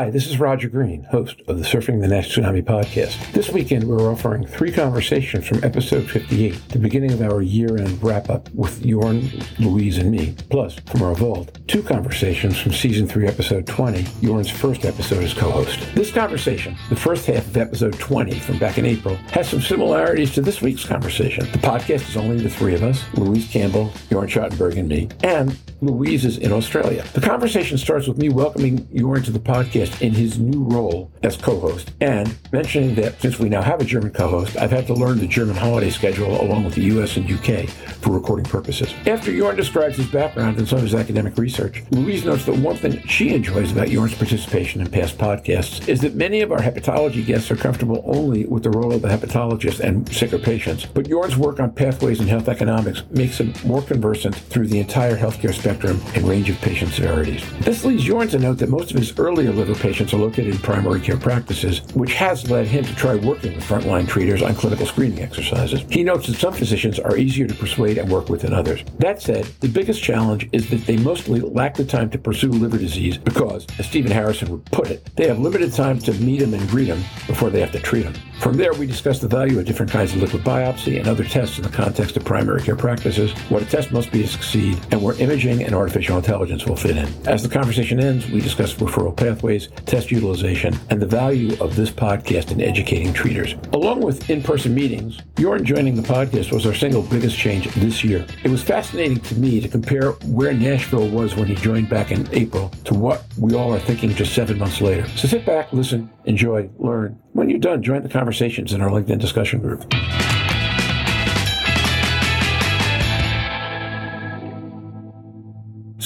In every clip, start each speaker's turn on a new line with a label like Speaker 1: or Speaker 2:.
Speaker 1: Hi, this is Roger Green, host of the Surfing the NASH Tsunami podcast. This weekend, we're offering three conversations from episode 58, the beginning of our year end wrap up with Jorn, Louise, and me. Plus, from our vault, two conversations from season 3, episode 20, Jorn's first episode as co host. This conversation, the first half of episode 20 from back in April, has some similarities to this week's conversation. The podcast is only the three of us Louise Campbell, Jorn Schattenberg, and me, and Louise is in Australia. The conversation starts with me welcoming Jorn to the podcast in his new role as co-host and mentioning that since we now have a German co-host, I've had to learn the German holiday schedule along with the US and UK for recording purposes. After Jorn describes his background and some of his academic research, Louise notes that one thing she enjoys about Jorn's participation in past podcasts is that many of our hepatology guests are comfortable only with the role of the hepatologist and sicker patients, but Jorn's work on pathways and health economics makes him more conversant through the entire healthcare spectrum spectrum and range of patient severities. This leads Jorn to note that most of his earlier liver patients are located in primary care practices, which has led him to try working with frontline treaters on clinical screening exercises. He notes that some physicians are easier to persuade and work with than others. That said, the biggest challenge is that they mostly lack the time to pursue liver disease because, as Stephen Harrison would put it, they have limited time to meet him and greet him before they have to treat him. From there, we discuss the value of different kinds of liquid biopsy and other tests in the context of primary care practices, what a test must be to succeed, and where imaging and artificial intelligence will fit in. As the conversation ends, we discuss referral pathways, test utilization, and the value of this podcast in educating treaters. Along with in person meetings, your joining the podcast was our single biggest change this year. It was fascinating to me to compare where Nashville was when he joined back in April to what we all are thinking just seven months later. So sit back, listen, enjoy, learn. When you're done, join the conversations in our LinkedIn discussion group.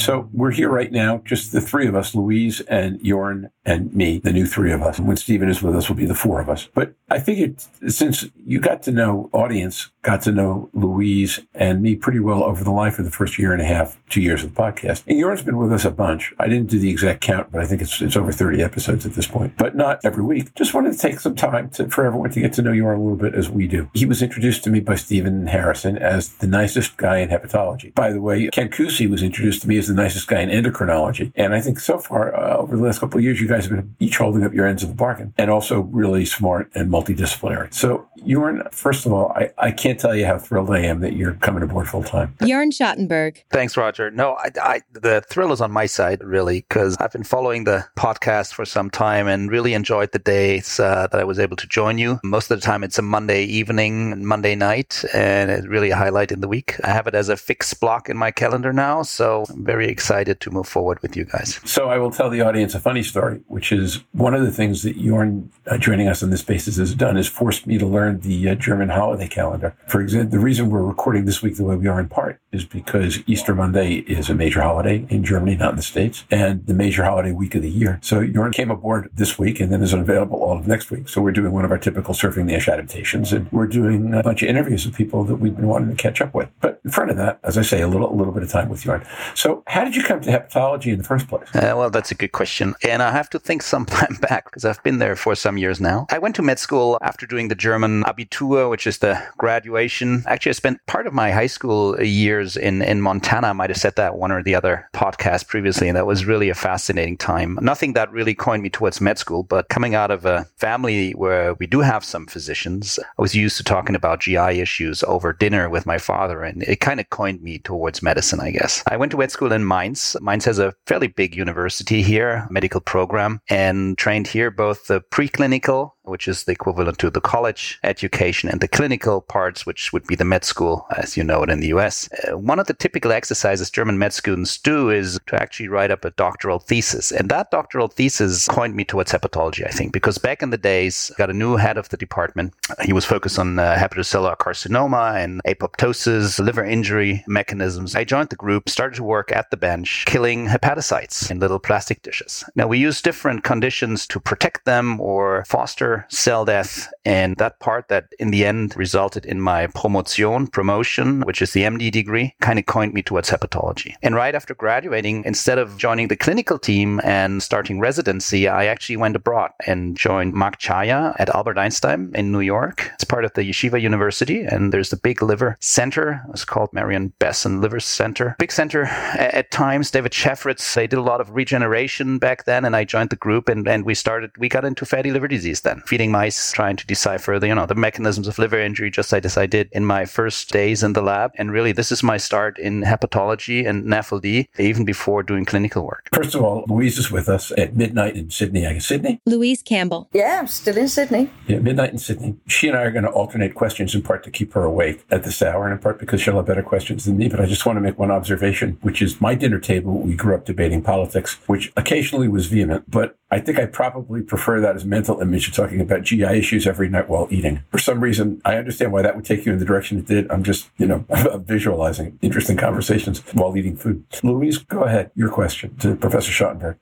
Speaker 1: So we're here right now, just the three of us, Louise and Jorn and me, the new three of us. When Stephen is with us, will be the four of us. But I figured since you got to know audience, got to know Louise and me pretty well over the life of the first year and a half, two years of the podcast. And Jorn's been with us a bunch. I didn't do the exact count, but I think it's, it's over 30 episodes at this point, but not every week. Just wanted to take some time to, for everyone to get to know Jorn a little bit as we do. He was introduced to me by Stephen Harrison as the nicest guy in hepatology. By the way, Ken Cusi was introduced to me as the nicest guy in endocrinology. And I think so far, uh, over the last couple of years, you guys have been each holding up your ends of the bargain and also really smart and multidisciplinary. So, Jorn, first of all, I, I can't tell you how thrilled I am that you're coming aboard full time.
Speaker 2: Jorn Schattenberg.
Speaker 3: Thanks, Roger. No, I, I, the thrill is on my side, really, because I've been following the podcast for some time and really enjoyed the days uh, that I was able to join you. Most of the time, it's a Monday evening, Monday night, and it's really a highlight in the week. I have it as a fixed block in my calendar now, so I'm very excited to move forward with you guys.
Speaker 1: So I will tell the audience a funny story, which is one of the things that Jorn uh, joining us on this basis has done is forced me to learn the uh, German holiday calendar. For example, the reason we're recording this week the way we are in part is because Easter Monday is a major holiday in Germany, not in the States, and the major holiday week of the year. So Jorn came aboard this week and then is available all of next week. So we're doing one of our typical Surfing the NASH adaptations and we're doing a bunch of interviews with people that we've been wanting to catch up with. But in front of that, as I say, a little, a little bit of time with Jorn. So how did you come to hepatology in the first place?
Speaker 3: Uh, well, that's a good question. And I have to think some time back because I've been there for some years now. I went to med school after doing the German Abitur, which is the graduation. Actually, I spent part of my high school years in, in Montana. I might have said that one or the other podcast previously, and that was really a fascinating time. Nothing that really coined me towards med school, but coming out of a family where we do have some physicians, I was used to talking about GI issues over dinner with my father, and it kind of coined me towards medicine, I guess. I went to med school in Mainz. Mainz has a fairly big university here, medical program, and trained here both the preclinical which is the equivalent to the college education, and the clinical parts, which would be the med school, as you know it in the US. Uh, one of the typical exercises German med students do is to actually write up a doctoral thesis. And that doctoral thesis coined me towards hepatology, I think, because back in the days, got a new head of the department. He was focused on uh, hepatocellular carcinoma and apoptosis, liver injury mechanisms. I joined the group, started to work at the bench, killing hepatocytes in little plastic dishes. Now, we use different conditions to protect them or foster cell death and that part that in the end resulted in my promotion, promotion, which is the MD degree, kind of coined me towards hepatology. And right after graduating, instead of joining the clinical team and starting residency, I actually went abroad and joined Mark Czaja at Albert Einstein in New York. It's part of the Yeshiva University, and there's the big liver center. It's called Marion Bessin Liver Center. Big center at times. David Shafritz, they did a lot of regeneration back then, and I joined the group, and, and we started, we got into fatty liver disease then, feeding mice, trying to decipher the, you know, the mechanisms of liver injury, just like as I did in my first days in the lab. And really, this is my start in hepatology and NAFLD, even before doing clinical work.
Speaker 1: First of all, Louise is with us at midnight in Sydney. I guess Sydney?
Speaker 2: Louise Campbell.
Speaker 4: Yeah, I'm still in Sydney.
Speaker 1: Yeah, midnight in Sydney. She and I are going to alternate questions in part to keep her awake at this hour and in part because she'll have better questions than me. But I just want to make one observation, which is my dinner table, we grew up debating politics, which occasionally was vehement, but I think I probably prefer that as mental image of talking about GI issues every night while eating. For some reason, I understand why that would take you in the direction it did. I'm just, you know, visualizing interesting conversations while eating food. Louise, go ahead. Your question to Professor Schattenberg.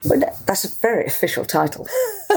Speaker 4: that's a very official title.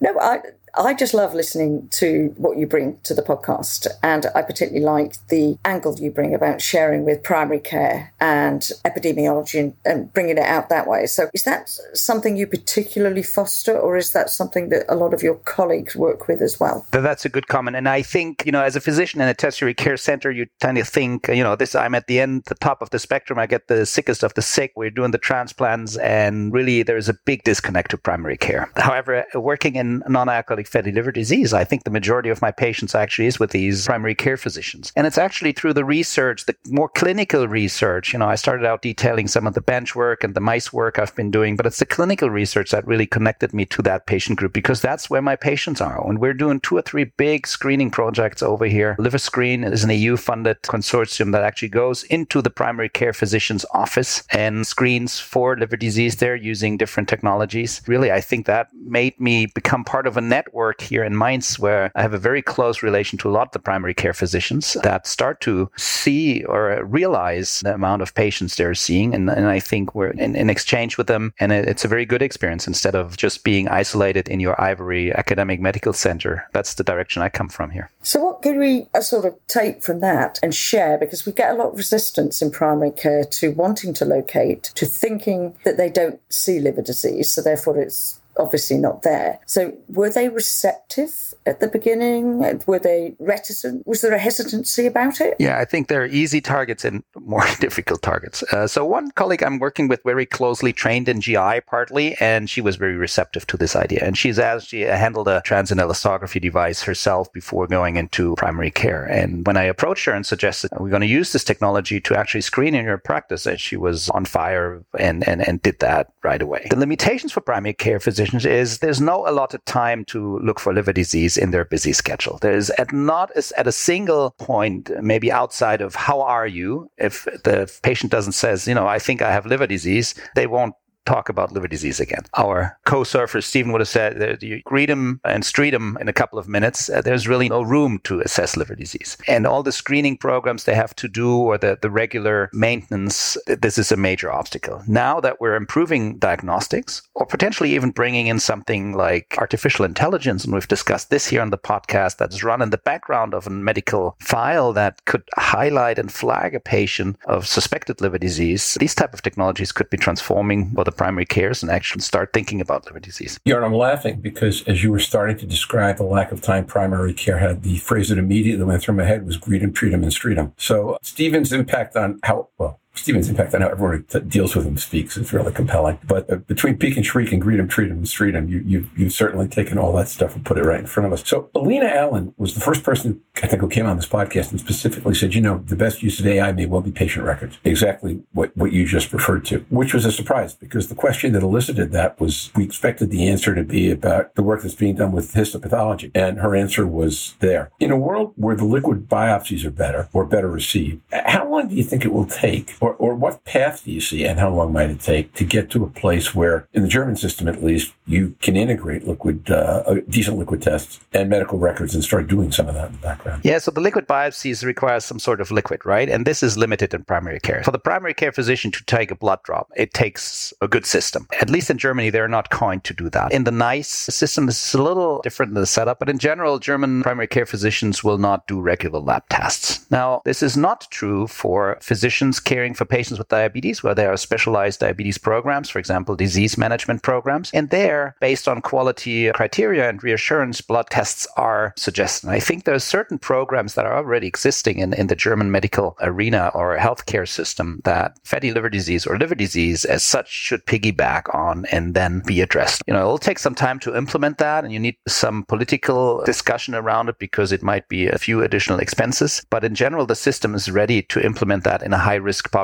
Speaker 4: no, I, I just love listening to what you bring to the podcast. And I particularly like the angle you bring about sharing with primary care and epidemiology and, and, bringing it out that way. So, is that something you particularly foster, or is that something that a lot of your colleagues work with as well?
Speaker 3: That's a good comment. And I think, you know, as a physician in a tertiary care center, you tend to think, you know, this, I'm at the end, the top of the spectrum. I get the sickest of the sick. We're doing the transplants. And really, there's a big disconnect to primary care. However, working in non alcoholic fatty liver disease. I think the majority of my patients actually is with these primary care physicians. And it's actually through the research, the more clinical research. You know, I started out detailing some of the bench work and the mice work I've been doing, but it's the clinical research that really connected me to that patient group because that's where my patients are. And we're doing two or three big screening projects over here. Liver Screen is an EU funded consortium that actually goes into the primary care physician's office and screens for liver disease there using different technologies. Really, I think that made me become part of a network here in Mainz where I have a very close relation to a lot of the primary care physicians that start to see or realize the amount of patients they're seeing. And, and I think we're in, in, exchange with them. And it, it's a very good experience instead of just being isolated in your ivory academic medical center. That's the direction I come from here.
Speaker 4: So, what can we uh, sort of take from that and share? Because we get a lot of resistance in primary care to wanting to locate, to thinking that they don't see liver disease. So, therefore, it's obviously not there. So were they receptive at the beginning? Were they reticent? Was there a hesitancy about it?
Speaker 3: Yeah, I think there are easy targets and more difficult targets. Uh, so one colleague I'm working with very closely trained in GI partly, and she was very receptive to this idea. And she's actually handled a transient elastography device herself before going into primary care. And when I approached her and suggested we're going to use this technology to actually screen in your practice, and she was on fire and, and, and did that right away. The limitations for primary care physicians is there's no allotted time to look for liver disease in their busy schedule. There's at not at a single point, maybe outside of how are you, if the patient doesn't says, you know, I think I have liver disease, they won't talk about liver disease again. Our co-surfer Stephen would have said that you greet him and street him in a couple of minutes. Uh, there's really no room to assess liver disease. And all the screening programs they have to do or the, the regular maintenance, this is a major obstacle. Now that we're improving diagnostics or potentially even bringing in something like artificial intelligence, and we've discussed this here on the podcast that's run in the background of a medical file that could highlight and flag a patient of suspected liver disease, these type of technologies could be transforming the primary cares and actually start thinking about liver disease.
Speaker 1: Yeah, I'm laughing because as you were starting to describe the lack of time primary care had, the phrase that immediately went through my head was greet them, treat them, and street them. So Stephen's impact on how, well, Stephen's impact on how everyone that deals with him speaks is really compelling. But uh, between peek and shriek and greet him, treat him, and street him, you, you, you've certainly taken all that stuff and put it right in front of us. So Alina Allen was the first person I think who came on this podcast and specifically said, you know, the best use of AI may well be patient records. Exactly what, what you just referred to, which was a surprise because the question that elicited that was we expected the answer to be about the work that's being done with histopathology. And her answer was there. In a world where the liquid biopsies are better or better received, how long do you think it will take Or, or what path do you see and how long might it take to get to a place where, in the German system at least, you can integrate liquid, uh, decent liquid tests and medical records and start doing some of that in the background?
Speaker 3: Yeah, so the liquid biopsies require some sort of liquid, right? And this is limited in primary care. For the primary care physician to take a blood drop, it takes a good system. At least in Germany, they're not going to do that. In the NICE system, is a little different in the setup, but in general, German primary care physicians will not do regular lab tests. Now, this is not true for physicians caring for patients with diabetes, where there are specialized diabetes programs, for example, disease management programs. And there, based on quality criteria and reassurance, blood tests are suggested. I think there are certain programs that are already existing in, in the German medical arena or healthcare system that fatty liver disease or liver disease as such should piggyback on and then be addressed. You know, it'll take some time to implement that and you need some political discussion around it because it might be a few additional expenses. But in general, the system is ready to implement that in a high risk population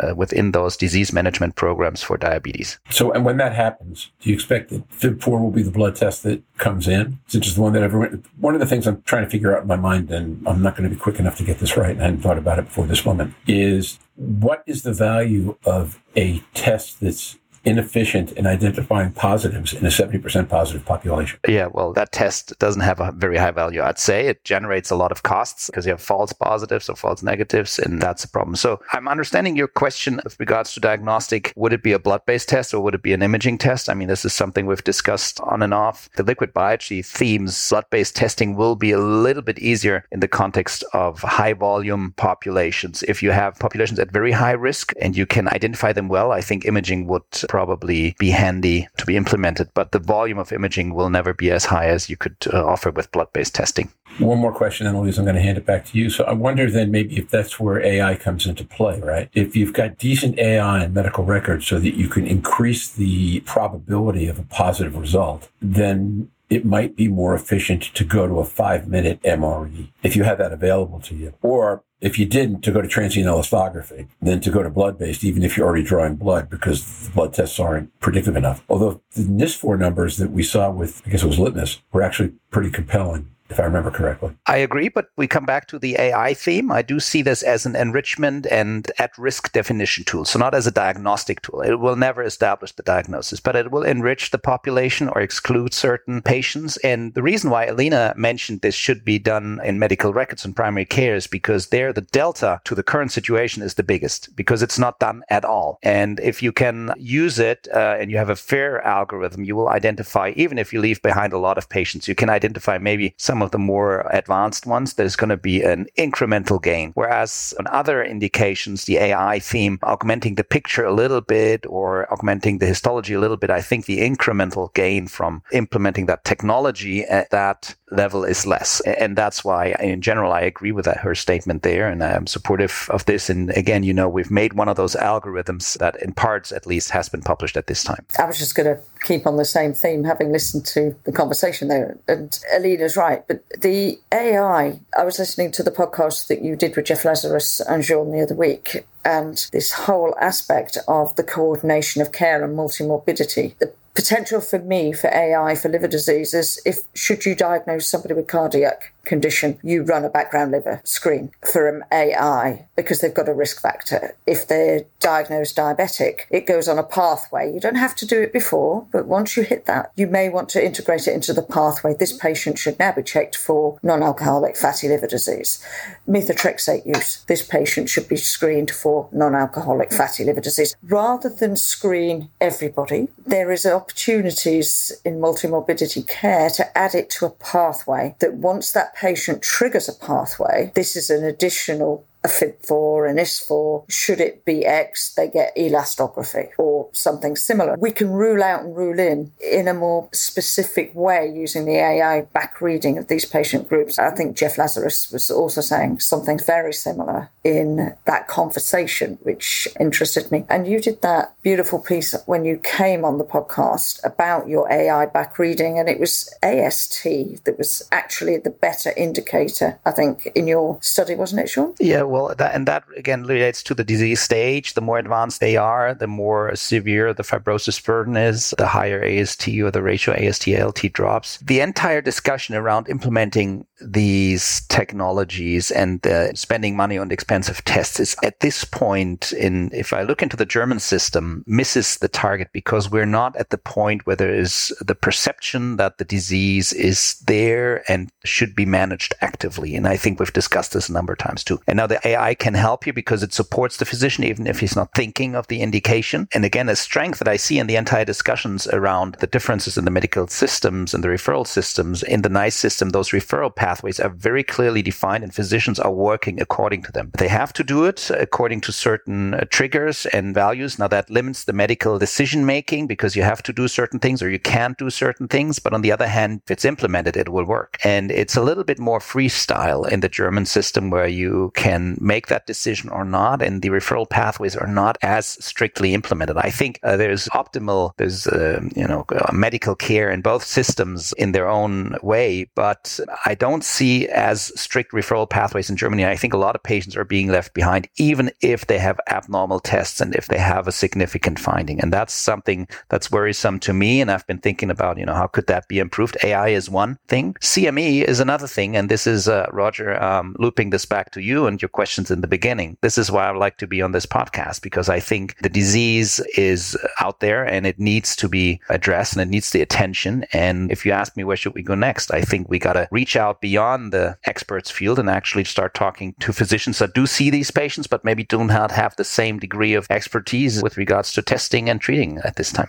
Speaker 3: uh, within those disease management programs for diabetes.
Speaker 1: So, and when that happens, do you expect that FIB4 will be the blood test that comes in? Since it's the one that everyone, one of the things I'm trying to figure out in my mind, and I'm not going to be quick enough to get this right, and I hadn't thought about it before this moment, is what is the value of a test that's inefficient in identifying positives in a 70% positive population.
Speaker 3: Yeah, well, that test doesn't have a very high value, I'd say. It generates a lot of costs because you have false positives or false negatives, and that's a problem. So I'm understanding your question with regards to diagnostic. Would it be a blood based test or would it be an imaging test? I mean, this is something we've discussed on and off. The liquid biopsy themes, blood based testing will be a little bit easier in the context of high volume populations. If you have populations at very high risk and you can identify them well, I think imaging would probably be handy to be implemented, but the volume of imaging will never be as high as you could uh, offer with blood based testing.
Speaker 1: One more question, and Louise, I'm going to hand it back to you. So I wonder then maybe if that's where AI comes into play, right? If you've got decent AI in medical records so that you can increase the probability of a positive result, then it might be more efficient to go to a five minute MRE if you have that available to you. Or if you didn't, to go to transient elastography, then to go to blood based, even if you're already drawing blood, because the blood tests aren't predictive enough. Although the NIS4 numbers that we saw with, I guess it was litmus, were actually pretty compelling if I remember correctly.
Speaker 3: I agree, but we come back to the AI theme. I do see this as an enrichment and at risk definition tool. So, not as a diagnostic tool. It will never establish the diagnosis, but it will enrich the population or exclude certain patients. And the reason why Alina mentioned this should be done in medical records and primary care is because there the delta to the current situation is the biggest because it's not done at all. And if you can use it uh, and you have a fair algorithm, you will identify, even if you leave behind a lot of patients, you can identify maybe some some of the more advanced ones, there's going to be an incremental gain. Whereas on other indications, the AI theme augmenting the picture a little bit or augmenting the histology a little bit, I think the incremental gain from implementing that technology at that level is less. And that's why, in general, I agree with that, her statement there. And I'm supportive of this. And again, you know, we've made one of those algorithms that, in parts at least, has been published at this time.
Speaker 4: I was just going to keep on the same theme, having listened to the conversation there. And Alina's right. But the AI, I was listening to the podcast that you did with Jeff Lazarus and Jean the other week. And this whole aspect of the coordination of care and multimorbidity, the potential for me for AI for liver diseases if should you diagnose somebody with cardiac condition, you run a background liver screen for an AI because they've got a risk factor. If they're diagnosed diabetic, it goes on a pathway. You don't have to do it before, but once you hit that, you may want to integrate it into the pathway. This patient should now be checked for non alcoholic fatty liver disease. Methotrexate use. This patient should be screened for non alcoholic fatty liver disease. Rather than screen everybody, there is opportunities in multimorbidity care to add it to a pathway that once that patient triggers a pathway, this is an additional a FIB4, an IS4. Should it be X, they get elastography or something similar. We can rule out and rule in in a more specific way using the AI back reading of these patient groups. I think Jeff Lazarus was also saying something very similar in that conversation, which interested me. And you did that beautiful piece when you came on the podcast about your AI back reading, and it was AST that was actually the better indicator, I think, in your study, wasn't it, Jorn?
Speaker 3: Yeah, well, that, and that again relates to the disease stage. The more advanced they are, the more severe the fibrosis burden is, the higher AST or the ratio AST ALT drops. The entire discussion around implementing these technologies and uh, spending money on expensive tests is at this point in if I look into the German system misses the target because we're not at the point where there is the perception that the disease is there and should be managed actively. And I think we've discussed this a number of times too. And now the AI can help you because it supports the physician even if he's not thinking of the indication. And again, a strength that I see in the entire discussions around the differences in the medical systems and the referral systems in the NICE system, those referral pathways are very clearly defined and physicians are working according to them. They have to do it according to certain uh, triggers and values. Now that limits the medical decision making because you have to do certain things or you can't do certain things. But on the other hand, if it's implemented, it will work. And it's a little bit more freestyle in the German system where you can make that decision or not. And the referral pathways are not as strictly implemented. I think uh, there's optimal, there's, uh, you know, medical care in both systems in their own way, but I don't see as strict referral pathways in Germany. I think a lot of patients are being left behind, even if they have abnormal tests and if they have a significant finding. And that's something that's worrisome to me. And I've been thinking about, you know, how could that be improved? AI is one thing. CME is another thing. And this is, uh, Roger, um, looping this back to you and your questions in the beginning. This is why I would like to be on this podcast because I think the disease is out there and it needs to be addressed and it needs the attention. And if you ask me, where should we go next? I think we got to reach out beyond the experts field and actually start talking to physicians that do see these patients, but maybe do not have the same degree of expertise with regards to testing and treating at this time.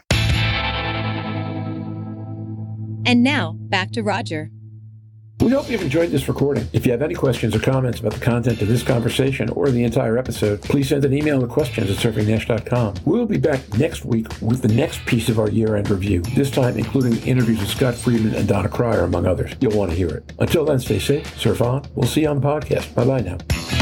Speaker 2: And now back to Roger.
Speaker 1: We hope you've enjoyed this recording. If you have any questions or comments about the content of this conversation or the entire episode, please send an email to questions at surfingnash.com. We'll be back next week with the next piece of our year-end review, this time including interviews with Scott Friedman and Donna Cryer, among others. You'll want to hear it. Until then, stay safe, surf on. We'll see you on podcast. Bye-bye now.